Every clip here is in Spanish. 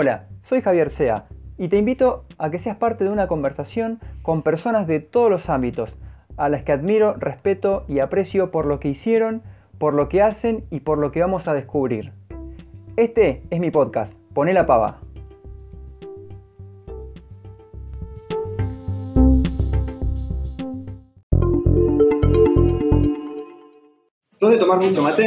Hola, soy Javier Sea y te invito a que seas parte de una conversación con personas de todos los ámbitos, a las que admiro, respeto y aprecio por lo que hicieron, por lo que hacen y por lo que vamos a descubrir. Este es mi podcast, Poné la pava. ¿Sos de tomar mucho mate?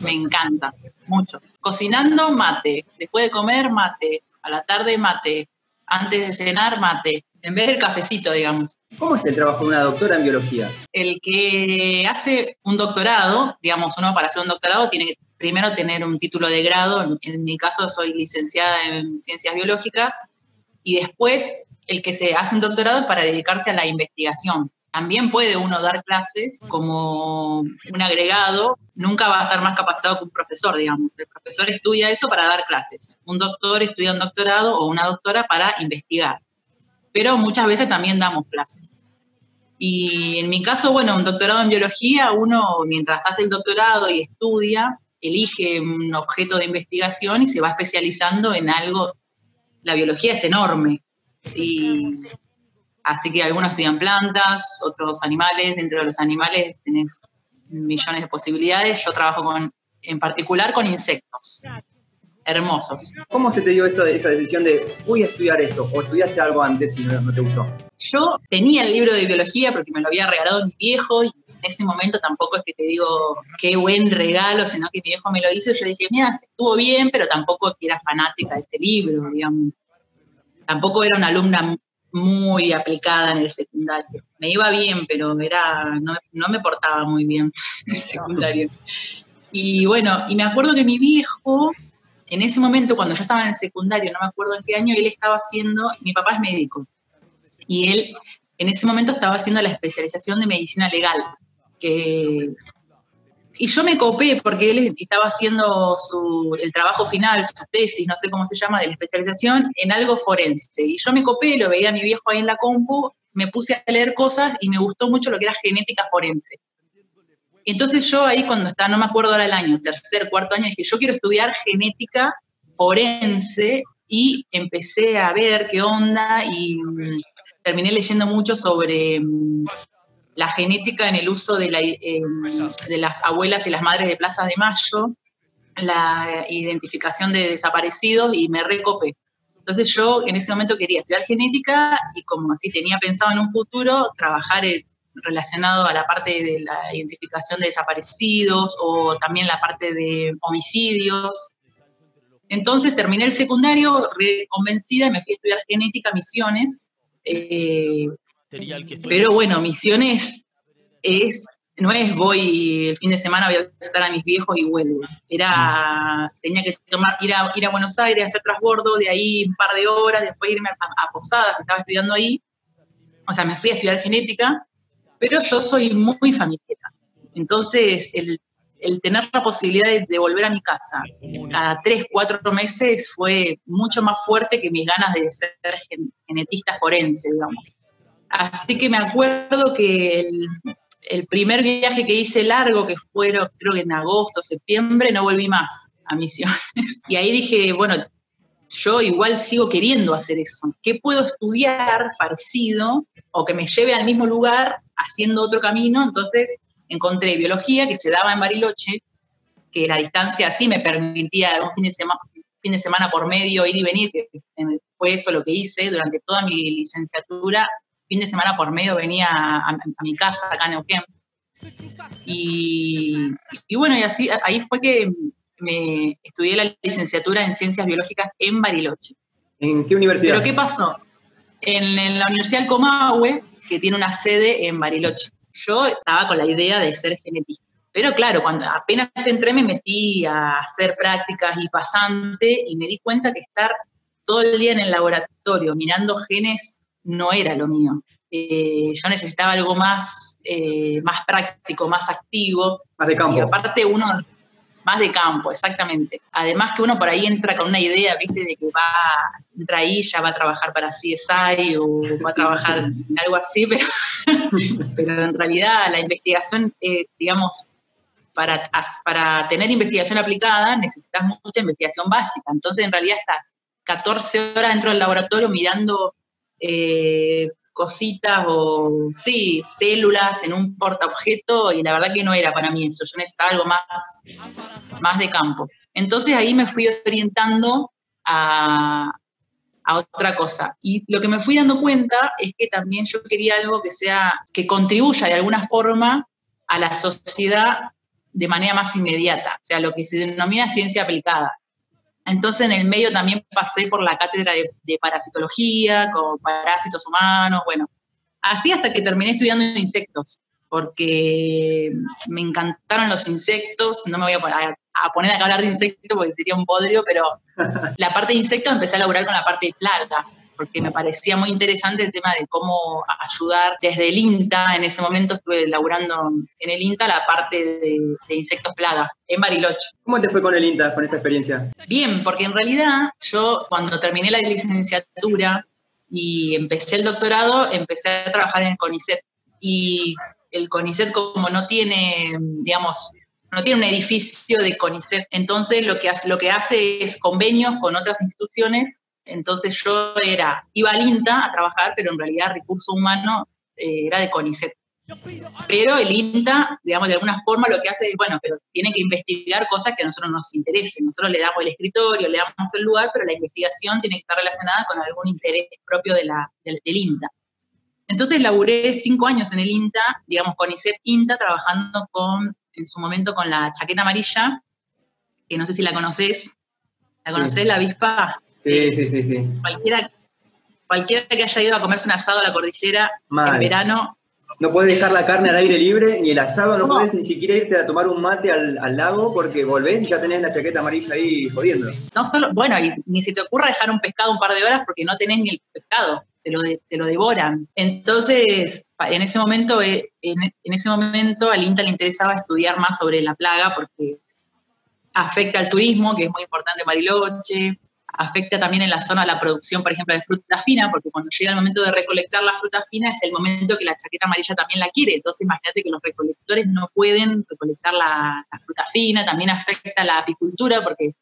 Me encanta, mucho. Cocinando, mate. Después de comer, mate. A la tarde, mate. Antes de cenar, mate. En vez del cafecito, digamos. ¿Cómo es el trabajo de una doctora en biología? El que hace un doctorado, digamos, uno para hacer un doctorado tiene que primero tener un título de grado. En, en mi caso, soy licenciada en ciencias biológicas. Y después, el que se hace un doctorado es para dedicarse a la investigación también puede uno dar clases como un agregado, nunca va a estar más capacitado que un profesor, digamos. El profesor estudia eso para dar clases. Un doctor estudia un doctorado o una doctora para investigar. Pero muchas veces también damos clases. Y en mi caso, bueno, un doctorado en biología, uno mientras hace el doctorado y estudia, elige un objeto de investigación y se va especializando en algo. La biología es enorme. Y Así que algunos estudian plantas, otros animales. Dentro de los animales tenés millones de posibilidades. Yo trabajo con, en particular con insectos. Hermosos. ¿Cómo se te dio esto, esa decisión de voy a estudiar esto? ¿O estudiaste algo antes y no, te gustó? Yo tenía el libro de biología porque me lo había regalado mi viejo y en ese momento tampoco es que te digo qué buen regalo, sino que mi viejo me lo hizo y yo dije, mira, estuvo bien, pero tampoco era fanática de ese libro, digamos. Tampoco era una alumna muy aplicada en el secundario. Me iba bien, pero era, no, me portaba muy bien en el secundario. Y bueno, y me acuerdo que mi viejo, en ese momento, cuando yo estaba en el secundario, no me acuerdo en qué año, él estaba haciendo, mi papá es médico, y él en ese momento estaba haciendo la especialización de medicina legal, que y yo me copé porque él estaba haciendo su, el trabajo final, su tesis, no sé cómo se llama, de la especialización en algo forense. Y yo me copé, lo veía a mi viejo ahí en la compu, me puse a leer cosas y me gustó mucho lo que era genética forense. Entonces yo ahí cuando estaba, no me acuerdo ahora el año, tercer, cuarto año, dije, yo quiero estudiar genética forense y empecé a ver qué onda y terminé leyendo mucho sobre mm, la genética en el uso de, eh, de las abuelas y las madres de Plaza de Mayo, la identificación de desaparecidos y me recopé. Entonces yo en ese momento quería estudiar genética y como así tenía pensado en un futuro, trabajar relacionado a la parte de la identificación de desaparecidos o también la parte de homicidios. Entonces terminé el secundario convencida y me fui a estudiar genética Misiones. Eh, pero bueno, misiones es, no es voy el fin de semana voy a estar a mis viejos y vuelvo. Era, tenía que tomar, ir a, ir a Buenos Aires, hacer transbordo, de ahí un par de horas, después irme a, Posadas, que estaba estudiando ahí. O sea, me fui a estudiar genética, pero yo soy muy familiar. Entonces, el, tener la posibilidad de, volver a mi casa cada tres, cuatro meses fue mucho más fuerte que mis ganas de ser genetista forense, digamos. Así que me acuerdo que el, primer viaje que hice largo, que fue creo que en agosto, septiembre, no volví más a Misiones. Y ahí dije, bueno, yo igual sigo queriendo hacer eso. ¿Qué puedo estudiar parecido o que me lleve al mismo lugar haciendo otro camino? Entonces encontré biología que se daba en Bariloche, que la distancia sí me permitía un fin de semana, fin de semana por medio ir y venir, que fue eso lo que hice durante toda mi licenciatura fin de semana por medio venía a, mi casa acá en Neuquén. Y, bueno, y así, ahí fue que me estudié la licenciatura en Ciencias Biológicas en Bariloche. ¿En qué universidad? ¿Pero qué pasó? En, la Universidad del Comahue, que tiene una sede en Bariloche. Yo estaba con la idea de ser genetista. Pero claro, cuando apenas entré me metí a hacer prácticas y pasante y me di cuenta que estar todo el día en el laboratorio mirando genes no era lo mío. Eh, yo necesitaba algo más, eh, más práctico, más activo. Más de campo. Y aparte uno, más de campo, exactamente. Además que uno por ahí entra con una idea, viste, de que va, entra ahí, ya va a trabajar para CSI o va a trabajar en algo así, pero, pero en realidad la investigación, eh, digamos, para, para tener investigación aplicada necesitas mucha investigación básica. Entonces, en realidad estás 14 horas dentro del laboratorio mirando eh, cositas o, sí, células en un portaobjeto y la verdad que no era para mí eso, yo necesitaba algo más, más de campo. Entonces ahí me fui orientando a, a otra cosa. Y lo que me fui dando cuenta es que también yo quería algo que sea, que contribuya de alguna forma a la sociedad de manera más inmediata, o sea, lo que se denomina ciencia aplicada. Entonces en el medio también pasé por la cátedra de, parasitología, con parásitos humanos, bueno, así hasta que terminé estudiando insectos, porque me encantaron los insectos, no me voy a poner a, poner a hablar de insectos porque sería un bodrio, pero la parte de insectos empecé a laburar con la parte de plagas, porque me parecía muy interesante el tema de cómo ayudar desde el INTA, en ese momento estuve laburando en el INTA la parte de, insectos plaga, en Bariloche. ¿Cómo te fue con el INTA, con esa experiencia? Bien, porque en realidad yo cuando terminé la licenciatura y empecé el doctorado, empecé a trabajar en el CONICET. Y el CONICET como no tiene, digamos, no tiene un edificio de CONICET, entonces lo que hace, lo que hace es convenios con otras instituciones entonces yo era, iba al INTA a trabajar, pero en realidad recurso humano eh, era de CONICET. Pero el INTA, digamos, de alguna forma lo que hace es, bueno, pero tiene que investigar cosas que a nosotros nos interesen. Nosotros le damos el escritorio, le damos el lugar, pero la investigación tiene que estar relacionada con algún interés propio de la, del, INTA. Entonces laburé cinco años en el INTA, digamos, CONICET INTA, trabajando con, en su momento con la chaqueta amarilla, que no sé si la conoces. ¿La conoces, la avispa? Sí, sí, sí, sí. Cualquiera, cualquiera que haya ido a comerse un asado a la cordillera en verano. No puedes dejar la carne al aire libre, ni el asado, no, puedes ni siquiera irte a tomar un mate al, lago porque volvés y ya tenés la chaqueta amarilla ahí jodiendo. No solo, bueno, y ni se te ocurra dejar un pescado un par de horas porque no tenés ni el pescado, se lo, se lo devoran. Entonces, en ese momento, eh, en, en ese momento al INTA le interesaba estudiar más sobre la plaga porque afecta al turismo, que es muy importante en Bariloche, afecta también en la zona la producción, por ejemplo, de fruta fina, porque cuando llega el momento de recolectar la fruta fina es el momento que la chaqueta amarilla también la quiere. Entonces, imagínate que los recolectores no pueden recolectar la, fruta fina, también afecta la apicultura porque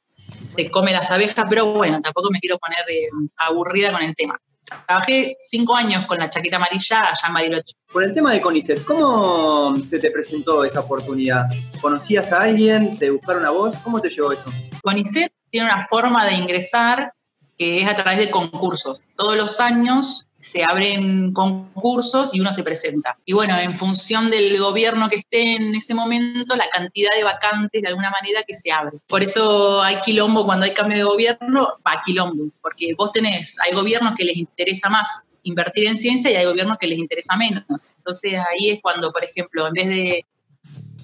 se come las abejas, pero bueno, tampoco me quiero poner eh, aburrida con el tema. Trabajé cinco años con la chaqueta amarilla allá en Bariloche. Por el tema de CONICET, ¿cómo se te presentó esa oportunidad? ¿Conocías a alguien? ¿Te buscaron a vos? ¿Cómo te llevó eso? CONICET tiene una forma de ingresar que es a través de concursos. Todos los años se abren concursos y uno se presenta. Y bueno, en función del gobierno que esté en ese momento, la cantidad de vacantes de alguna manera que se abre. Por eso hay quilombo cuando hay cambio de gobierno, va quilombo, porque vos tenés, hay gobiernos que les interesa más invertir en ciencia y hay gobiernos que les interesa menos. Entonces ahí es cuando, por ejemplo, en vez de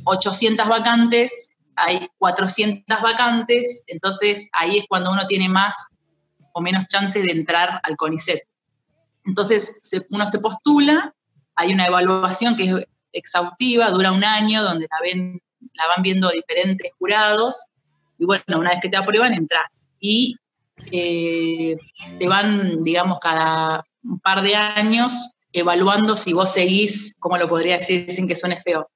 800 vacantes, hay 400 vacantes, entonces ahí es cuando uno tiene más o menos chances de entrar al CONICET. Entonces uno se postula, hay una evaluación que es exhaustiva, dura un año, donde la, ven, la van viendo diferentes jurados, y bueno, una vez que te aprueban, entras. Y eh, te van, digamos, cada un par de años evaluando si vos seguís, ¿cómo lo podría decir sin que suene feo?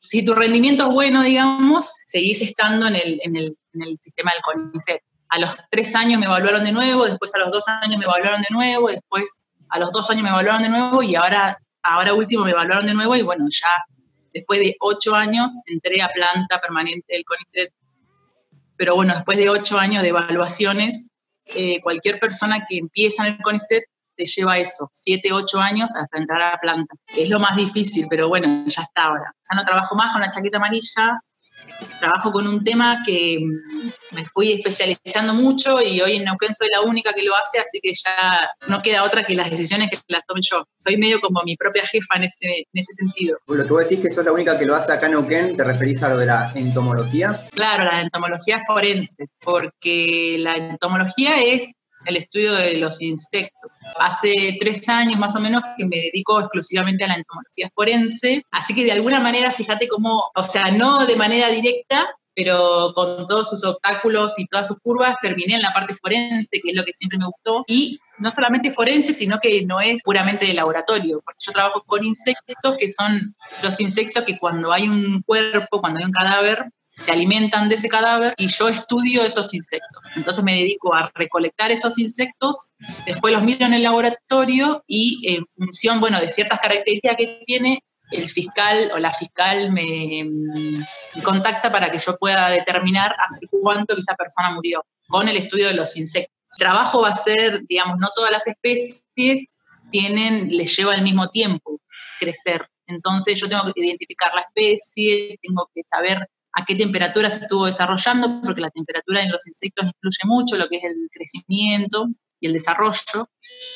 Si, tu rendimiento es bueno, digamos, seguís estando en el, en el, en el sistema del CONICET. A los tres años me evaluaron de nuevo, después a los dos años me evaluaron de nuevo, después a los dos años me evaluaron de nuevo y ahora, ahora último me evaluaron de nuevo y bueno, ya después de ocho años entré a planta permanente del CONICET. Pero bueno, después de ocho años de evaluaciones, eh, cualquier persona que empieza en el CONICET te lleva eso, siete, ocho años hasta entrar a la planta. Es lo más difícil, pero bueno, ya está ahora. Ya no trabajo más con la chaqueta amarilla, trabajo con un tema que mm, me fui especializando mucho y hoy en Neuquén soy la única que lo hace, así que ya no queda otra que las decisiones que las tome yo. Soy medio como mi propia jefa en ese, en ese sentido. Lo que vos decís que sos la única que lo hace acá en Neuquén, ¿te referís a lo de la entomología? Claro, la entomología forense, porque la entomología es el estudio de los insectos. Hace tres años más o menos que me dedico exclusivamente a la entomología forense, así que de alguna manera, fíjate cómo, o sea, no de manera directa, pero con todos sus obstáculos y todas sus curvas, terminé en la parte forense, que es lo que siempre me gustó, y no solamente forense, sino que no es puramente de laboratorio, porque yo trabajo con insectos que son los insectos que cuando hay un cuerpo, cuando hay un cadáver, se alimentan de ese cadáver y yo estudio esos insectos. Entonces me dedico a recolectar esos insectos, después los miro en el laboratorio y en función, bueno, de ciertas características que tiene, el fiscal o la fiscal me, contacta para que yo pueda determinar hace cuánto esa persona murió con el estudio de los insectos. El trabajo va a ser, digamos, no todas las especies tienen, les lleva el mismo tiempo crecer. Entonces yo tengo que identificar la especie, tengo que saber a qué temperatura se estuvo desarrollando, porque la temperatura en los insectos influye mucho lo que es el crecimiento y el desarrollo.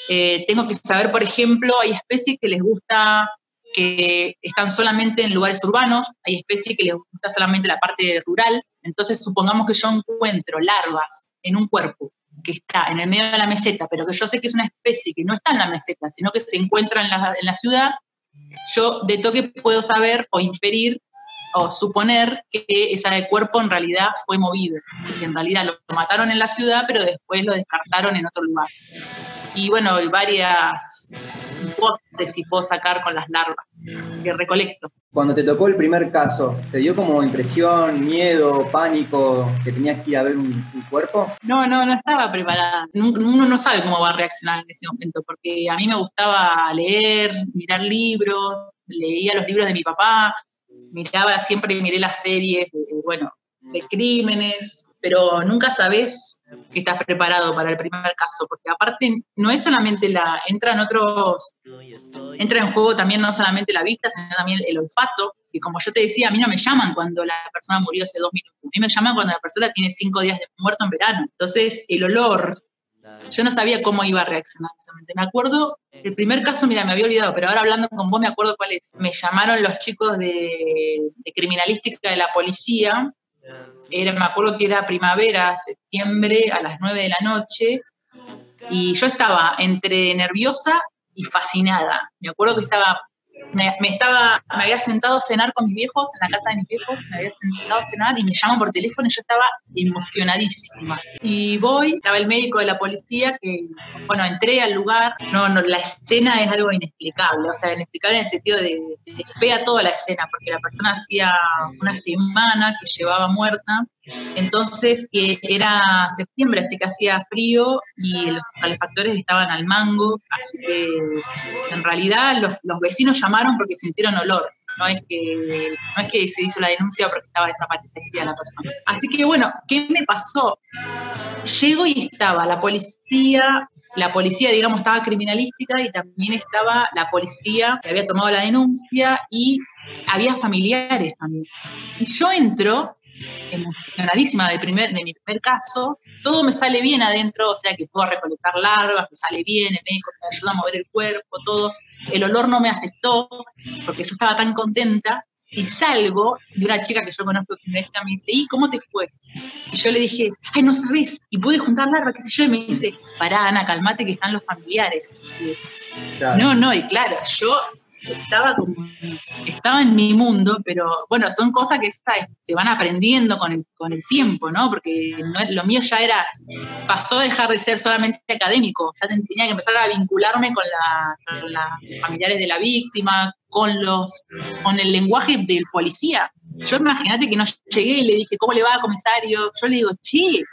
Eh, tengo que saber, por ejemplo, hay especies que les gusta que están solamente en lugares urbanos, hay especies que les gusta solamente la parte rural. Entonces, supongamos que yo encuentro larvas en un cuerpo que está en el medio de la meseta, pero que yo sé que es una especie que no está en la meseta, sino que se encuentra en la, en la ciudad, yo de toque puedo saber o inferir o suponer que ese cuerpo en realidad fue movido, que en realidad lo mataron en la ciudad, pero después lo descartaron en otro lugar. Y bueno, varias hipótesis puedo sacar con las larvas que recolecto. Cuando te tocó el primer caso, ¿te dio como impresión, miedo, pánico que tenías que ir a ver un, cuerpo? No, no, no estaba preparada. Uno no sabe cómo va a reaccionar en ese momento, porque a mí me gustaba leer, mirar libros, leía los libros de mi papá, miraba, siempre miré las series, bueno, de crímenes, pero nunca sabes si estás preparado para el primer caso, porque aparte no es solamente la, entran otros, entra en juego también no solamente la vista, sino también el olfato, y como yo te decía, a mí no me llaman cuando la persona murió hace dos minutos, a mí me llaman cuando la persona tiene cinco días de muerto en verano. Entonces, el olor, yo no sabía cómo iba a reaccionar. Me acuerdo, el primer caso, mira, me había olvidado, pero ahora hablando con vos me acuerdo cuál es. Me llamaron los chicos de, criminalística de la policía. Era, me acuerdo que era primavera, septiembre, a las 9 de la noche. Y yo estaba entre nerviosa y fascinada. Me acuerdo que estaba me, estaba, me había sentado a cenar con mis viejos, en la casa de mis viejos, me había sentado a cenar y me llaman por teléfono y yo estaba emocionadísima. Y voy, estaba el médico de la policía que, bueno, entré al lugar, no, no, la escena es algo inexplicable, o sea, inexplicable en el sentido de, de fea toda la escena, porque la persona hacía una semana que llevaba muerta entonces que era septiembre, así que hacía frío y los calefactores estaban al mango, así que en realidad los, vecinos llamaron porque sintieron olor. No es, que, no es que se hizo la denuncia porque estaba desaparecida la persona. Así que bueno, ¿qué me pasó? Llego y estaba la policía, la policía, digamos, estaba criminalística y también estaba la policía que había tomado la denuncia y había familiares también. Y yo entro emocionadísima de, primer, de mi primer caso, todo me sale bien adentro, o sea que puedo recolectar larvas, me sale bien, el médico me ayuda a mover el cuerpo, todo. El olor no me afectó porque yo estaba tan contenta y salgo y una chica que yo conozco que me dice, ¿y cómo te fue? Y yo le dije, ay, no sabes, y pude juntar larvas, qué sé yo, y me dice, pará, Ana, calmate que están los familiares. No, no, y claro, yo estaba como, estaba en mi mundo, pero bueno, son cosas que se van aprendiendo con el, con el tiempo, ¿no? Porque lo mío ya era, pasó a dejar de ser solamente académico, ya tenía que empezar a vincularme con, la, con las familiares de la víctima, con los, con el lenguaje del policía. Yo imagínate que no llegué y le dije, ¿cómo le va, comisario? Yo le digo, che,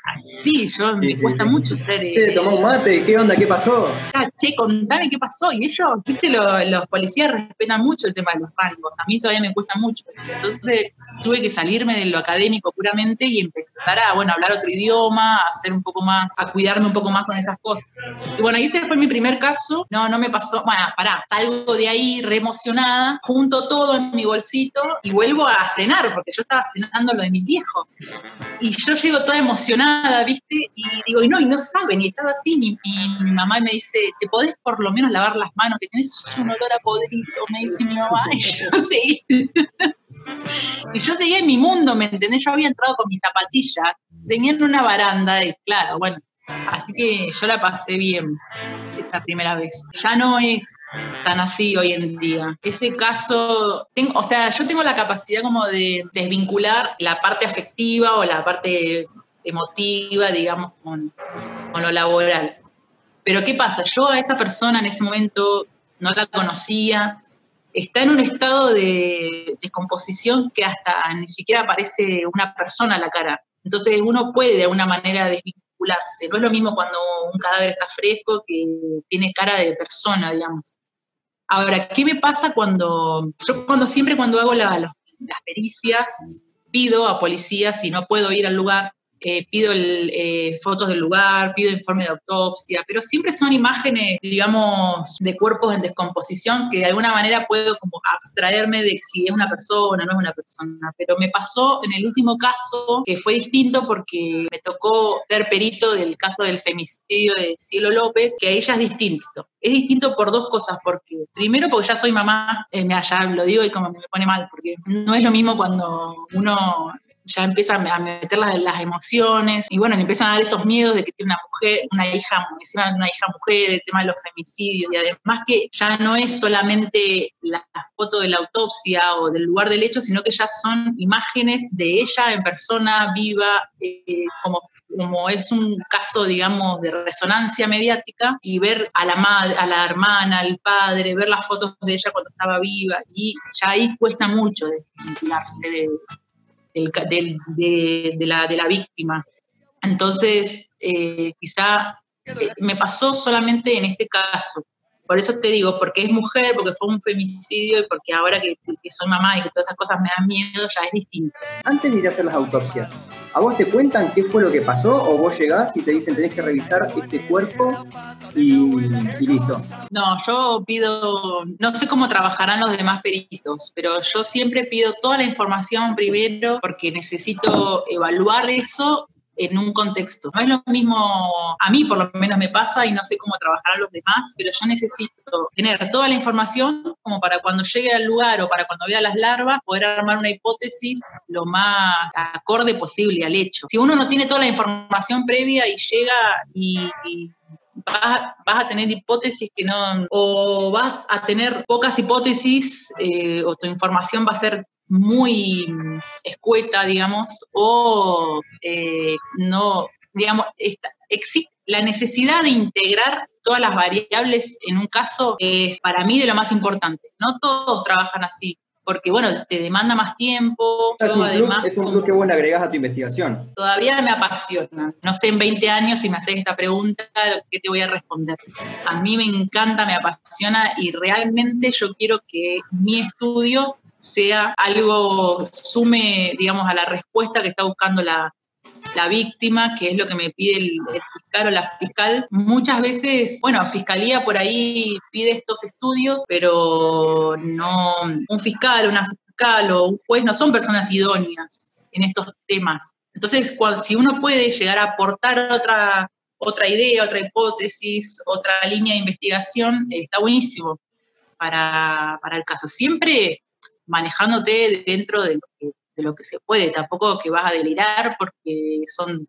sí, yo me cuesta mucho ser. Che, tomó un mate, ¿qué onda? ¿Qué pasó? Ah, che, contame qué pasó. Y ellos, viste, los policías respetan mucho el tema de los rangos. A mí todavía me cuesta mucho. Entonces tuve que salirme de lo académico puramente y empezar a, bueno, hablar otro idioma, a hacer un poco más, a cuidarme un poco más con esas cosas. Y bueno, ese fue mi primer caso. No, no me pasó. Bueno, pará, salgo de ahí re emocionada, junto todo en mi bolsito y vuelvo a cenar porque yo estaba cenando lo de mis viejos. Y yo llego toda emocionada, ¿viste? Y digo, y no, y no saben, y estaba así, y, mi mamá me dice, ¿te podés por lo menos lavar las manos? Que tenés un olor a podrido, me dice mi mamá, y yo sí. Y yo seguía en mi mundo, ¿me entendés? Yo había entrado con mis zapatillas, tenía en una baranda, y claro, bueno, Así que yo la pasé bien esa primera vez. Ya no es tan así hoy en día. Ese caso, o sea, yo tengo la capacidad como de desvincular la parte afectiva o la parte emotiva, digamos, con lo laboral. Pero ¿qué pasa? Yo a esa persona en ese momento no la conocía, está en un estado de descomposición que hasta ni siquiera parece una persona a la cara. Entonces uno puede de alguna manera desvincularse. No es lo mismo cuando un cadáver está fresco que tiene cara de persona, digamos. Ahora, ¿qué me pasa cuando, yo cuando siempre cuando hago las pericias, pido a policías si no puedo ir al lugar, eh, pido eh, fotos del lugar, pido informe de autopsia, pero siempre son imágenes, digamos, de cuerpos en descomposición que de alguna manera puedo como abstraerme de si es una persona o no es una persona. Pero me pasó en el último caso que fue distinto porque me tocó ser perito del caso del femicidio de Cielo López, que a ella es distinto. Es distinto por dos cosas, porque primero porque ya soy mamá, eh, ya lo digo y como me pone mal, porque no es lo mismo cuando uno ya empieza a meter las, emociones y bueno, le empiezan a dar esos miedos de que tiene una mujer, una hija, una hija mujer, el tema de los femicidios y además que ya no es solamente la, foto de la autopsia o del lugar del hecho, sino que ya son imágenes de ella en persona viva, eh, como como es un caso, digamos, de resonancia mediática, y ver a la madre, a la hermana, al padre, ver las fotos de ella cuando estaba viva, y ya ahí cuesta mucho desvincularse de, de, la, de la víctima. Entonces, eh, quizá eh, me pasó solamente en este caso. Por eso te digo, porque es mujer, porque fue un femicidio y porque ahora que, soy mamá y que todas esas cosas me dan miedo, ya es distinto. Antes de ir a hacer las autopsias, ¿a vos te cuentan qué fue lo que pasó o vos llegás y te dicen tenés que revisar ese cuerpo y, y listo? No, yo pido, no sé cómo trabajarán los demás peritos, pero yo siempre pido toda la información primero porque necesito evaluar eso en un contexto. No es lo mismo, a mí por lo menos me pasa y no sé cómo trabajar a los demás, pero yo necesito tener toda la información como para cuando llegue al lugar o para cuando vea las larvas, poder armar una hipótesis lo más acorde posible al hecho. Si uno no tiene toda la información previa y llega y, Vas, a tener hipótesis que no, o vas a tener pocas hipótesis, eh, o tu información va a ser muy escueta, digamos, o eh, no, digamos, existe la necesidad de integrar todas las variables en un caso es para mí de lo más importante. No todos trabajan así, porque bueno, te demanda más tiempo. Es un, además, plus, es un plus que vos le agregás a tu investigación. Todavía me apasiona. No sé en 20 años si me haces esta pregunta, ¿qué te voy a responder? A mí me encanta, me apasiona y realmente yo quiero que mi estudio sea algo, sume, digamos, a la respuesta que está buscando la, víctima, que es lo que me pide el, fiscal o la fiscal. Muchas veces, bueno, fiscalía por ahí pide estos estudios, pero no, un fiscal, una fiscal o un juez no son personas idóneas en estos temas. Entonces, si uno puede llegar a aportar otra, otra idea, otra hipótesis, otra línea de investigación, está buenísimo para, para el caso. Siempre manejándote dentro de lo, que, de lo que se puede, tampoco que vas a delirar porque son,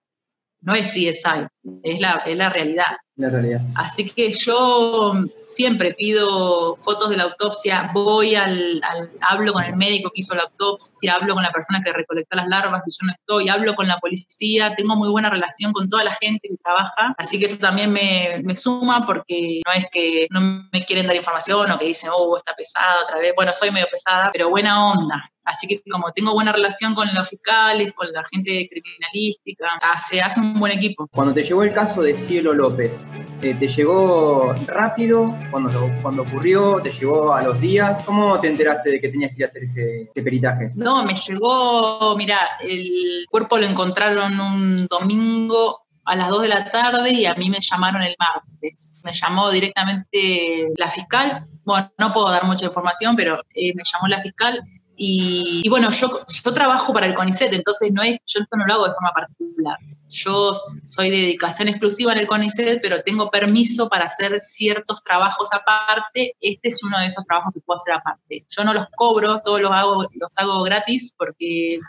no es CSI, es la, es la realidad. La realidad. Así que yo siempre pido fotos de la autopsia, voy al, hablo con el médico que hizo la autopsia, hablo con la persona que recolecta las larvas si yo no estoy, hablo con la policía, tengo muy buena relación con toda la gente que trabaja, así que eso también me, me suma porque no es que no me quieren dar información o que dicen, oh, está pesada otra vez, bueno, soy medio pesada, pero buena onda, Así que como tengo buena relación con los fiscales, con la gente criminalística, ah, se hace un buen equipo. Cuando te llegó el caso de Cielo López, ¿te llegó rápido cuando, cuando ocurrió? ¿Te llegó a los días? ¿Cómo te enteraste de que tenías que ir a hacer ese, peritaje? No, me llegó, mira, el cuerpo lo encontraron un domingo a las 2 de la tarde y a mí me llamaron el martes. Me llamó directamente la fiscal. Bueno, no puedo dar mucha información, pero eh, me llamó la fiscal y, bueno, yo, yo trabajo para el CONICET, entonces no es, yo esto no lo hago de forma particular. Yo soy de dedicación exclusiva en el CONICET, pero tengo permiso para hacer ciertos trabajos aparte. Este es uno de esos trabajos que puedo hacer aparte. Yo no los cobro, todos los hago, los hago gratis porque,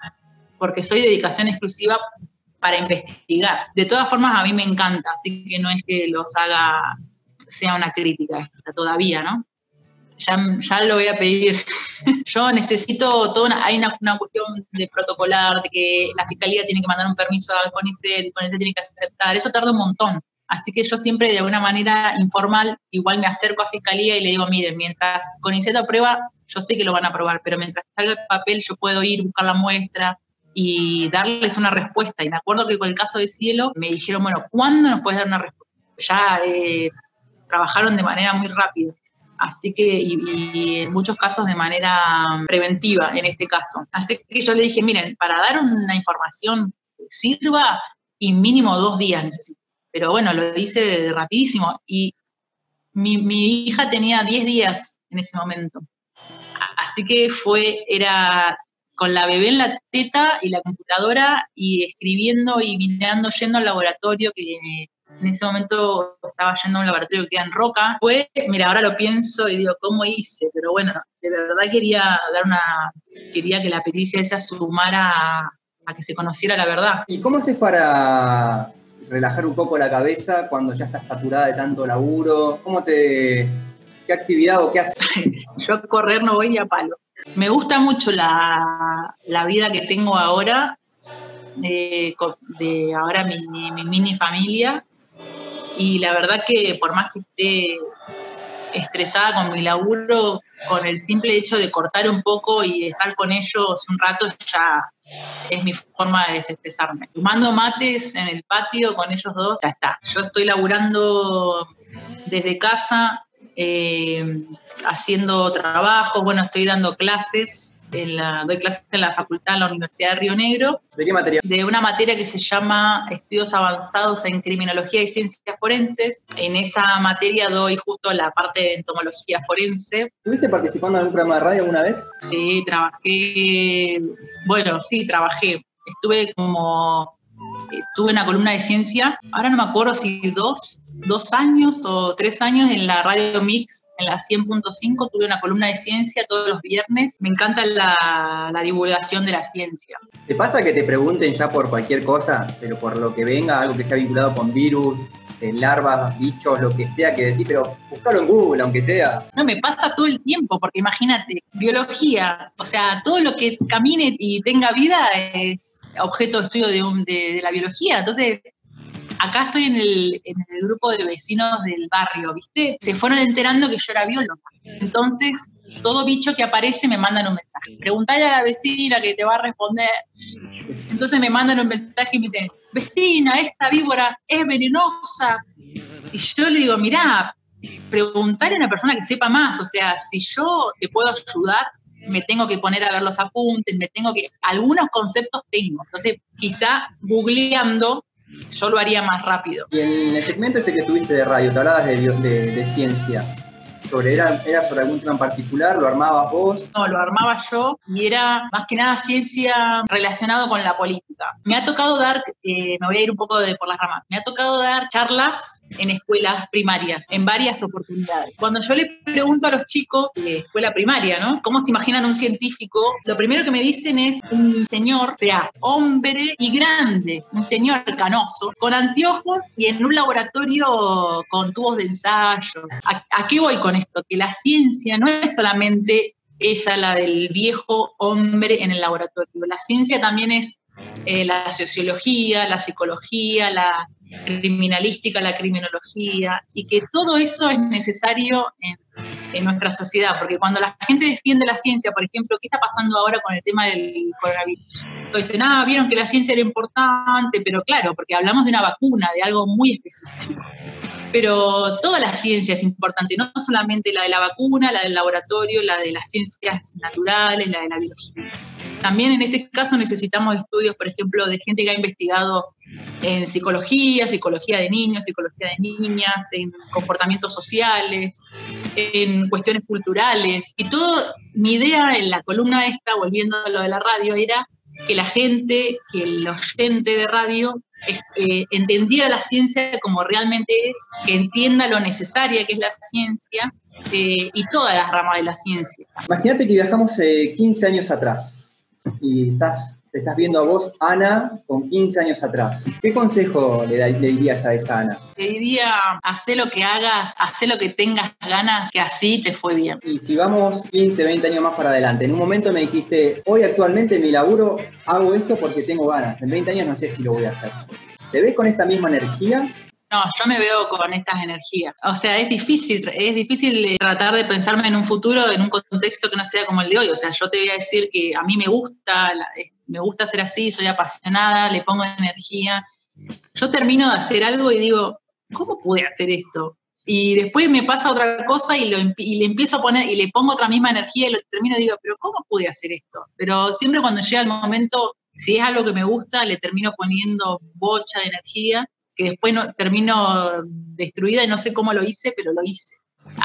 porque soy dedicación exclusiva para investigar. De todas formas, a mí me encanta, así que no es que los haga, sea una crítica todavía, ¿no? Ya, lo voy a pedir. Yo necesito toda hay una, cuestión de protocolar, de que la fiscalía tiene que mandar un permiso al CONICET, CONICET tiene que aceptar, eso tarda un montón. Así que yo siempre de alguna manera informal igual me acerco a fiscalía y le digo, miren, mientras con a prueba, yo sé que lo van a aprobar, pero mientras salga el papel yo puedo ir, buscar la muestra y darles una respuesta. Y me acuerdo que con el caso de Cielo me dijeron, bueno, ¿cuándo nos puedes dar una respuesta? Ya eh, trabajaron de manera muy rápida. Así que, y, en muchos casos de manera preventiva en este caso. Así que yo le dije, miren, para dar una información que sirva, y mínimo dos días necesito. Pero bueno, lo hice rapidísimo. Y mi, mi hija tenía 10 días en ese momento. Así que fue, era con la bebé en la teta y la computadora y escribiendo y mirando, yendo al laboratorio que en ese momento estaba yendo a un laboratorio que queda en Roca. Fue, mira, ahora lo pienso y digo, ¿cómo hice? Pero bueno, de verdad quería dar una, quería que la pericia esa sumara a, que se conociera la verdad. ¿Y cómo haces para relajar un poco la cabeza cuando ya estás saturada de tanto laburo? ¿Cómo te, qué actividad o qué haces? Yo a correr no voy ni a palo. Me gusta mucho la, vida que tengo ahora, de, ahora mi, mi, mini familia, y la verdad que por más que esté estresada con mi laburo, con el simple hecho de cortar un poco y estar con ellos un rato ya es mi forma de desestresarme. Tomando mates en el patio con ellos dos, ya está. Yo estoy laburando desde casa, eh, haciendo trabajo, bueno, estoy dando clases doy clases en la facultad en la Universidad de Río Negro. ¿De qué materia? De una materia que se llama Estudios Avanzados en Criminología y Ciencias Forenses. En esa materia doy justo la parte de entomología forense. ¿Estuviste participando en algún programa de radio alguna vez? Sí, trabajé, bueno, sí, trabajé. Estuve como, eh, tuve una columna de ciencia, ahora no me acuerdo si dos, dos años o tres años en la radio Mix en la 100.5 tuve una columna de ciencia todos los viernes. Me encanta la, divulgación de la ciencia. ¿Te pasa que te pregunten ya por cualquier cosa, pero por lo que venga, algo que sea vinculado con virus, eh, larvas, bichos, lo que sea que decir, pero buscalo en Google, aunque sea. No, me pasa todo el tiempo, porque imagínate, biología, o sea, todo lo que camine y tenga vida es objeto de estudio de, de la biología. Entonces, acá estoy en el, grupo de vecinos del barrio, ¿viste? Se fueron enterando que yo era bióloga. Entonces, todo bicho que aparece me mandan un mensaje. Preguntale a la vecina que te va a responder. Entonces me mandan un mensaje y me dicen, vecina, esta víbora es venenosa. Y yo le digo, mirá, preguntarle a una persona que sepa más. O sea, si yo te puedo ayudar, me tengo que poner a ver los apuntes, me tengo que... Algunos conceptos tengo. Entonces, quizá googleando yo lo haría más rápido. Y en el segmento ese que tuviste de radio, te hablabas de, de, de ciencia. Sobre, era, ¿Era sobre algún tema en particular? ¿Lo armabas vos? No, lo armaba yo y era más que nada ciencia relacionado con la política. Me ha tocado dar, eh, me voy a ir un poco de por las ramas, me ha tocado dar charlas en escuelas primarias, en varias oportunidades. Cuando yo le pregunto a los chicos de escuela primaria, ¿no? ¿Cómo se imaginan un científico? Lo primero que me dicen es un señor, sea, hombre y grande, un señor canoso, con anteojos y en un laboratorio con tubos de ensayo. ¿A, qué voy con esto? Que la ciencia no es solamente esa, la del viejo hombre en el laboratorio. La ciencia también es eh, la sociología, la psicología, la criminalística, la criminología, y que todo eso es necesario en, nuestra sociedad, porque cuando la gente defiende la ciencia, por ejemplo, ¿qué está pasando ahora con el tema del coronavirus? Entonces ah, vieron que la ciencia era importante, pero claro, porque hablamos de una vacuna, de algo muy específico. Pero toda la ciencia es importante, no solamente la de la vacuna, la del laboratorio, la de las ciencias naturales, la de la biología. También en este caso necesitamos estudios, por ejemplo, de gente que ha investigado en psicología, psicología de niños, psicología de niñas, en comportamientos sociales, en cuestiones culturales. Y todo, mi idea en la columna esta, volviendo a lo de la radio, era que la gente, que el oyente de radio eh, entendiera la ciencia como realmente es, que entienda lo necesaria que es la ciencia eh, y todas las ramas de la ciencia. Imagínate que viajamos 15 eh, años atrás y estás, te estás viendo a vos, Ana, con 15 años atrás. ¿Qué consejo le, dirías a esa Ana? Te diría, haz lo que hagas, haz lo que tengas ganas, que así te fue bien. Y si vamos 15, 20 años más para adelante, en un momento me dijiste, hoy actualmente en mi laburo hago esto porque tengo ganas, en 20 años no sé si lo voy a hacer. ¿Te ves con esta misma energía? No, yo me veo con estas energías. O sea, es difícil, es difícil tratar de pensarme en un futuro, en un contexto que no sea como el de hoy. O sea, yo te voy a decir que a mí me gusta, me gusta ser así, soy apasionada, le pongo energía. Yo termino de hacer algo y digo, ¿cómo pude hacer esto? Y después me pasa otra cosa y le empiezo a poner, y le pongo otra misma energía y lo termino y digo, pero ¿cómo pude hacer esto? Pero siempre cuando llega el momento, si es algo que me gusta, le termino poniendo bocha de energía que después no, termino destruida y no sé cómo lo hice, pero lo hice.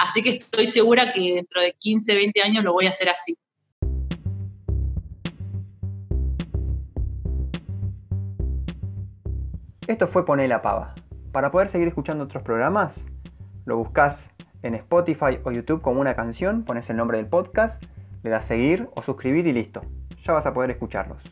Así que estoy segura que dentro de 15, 20 años lo voy a hacer así. Esto fue Poné la Pava. Para poder seguir escuchando otros programas, lo buscas en Spotify o YouTube como una canción, pones el nombre del podcast, le das seguir o suscribir y listo. Ya vas a poder escucharlos.